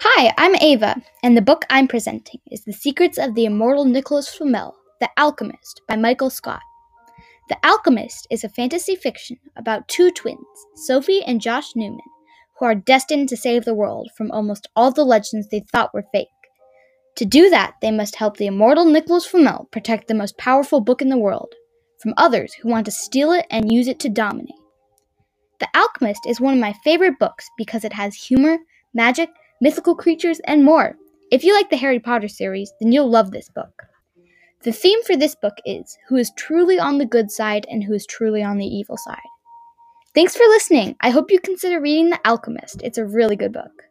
Hi, I'm Ava, and the book I'm presenting is The Secrets of the Immortal Nicholas Flamel, The Alchemist by Michael Scott. The Alchemist is a fantasy fiction about two twins, Sophie and Josh Newman, who are destined to save the world from almost all the legends they thought were fake. To do that, they must help the immortal Nicholas Flamel protect the most powerful book in the world from others who want to steal it and use it to dominate. The Alchemist is one of my favorite books because it has humor, magic, mythical creatures, and more. If you like the Harry Potter series, then you'll love this book. The theme for this book is who is truly on the good side and who is truly on the evil side. Thanks for listening. I hope you consider reading The Alchemist. It's a really good book.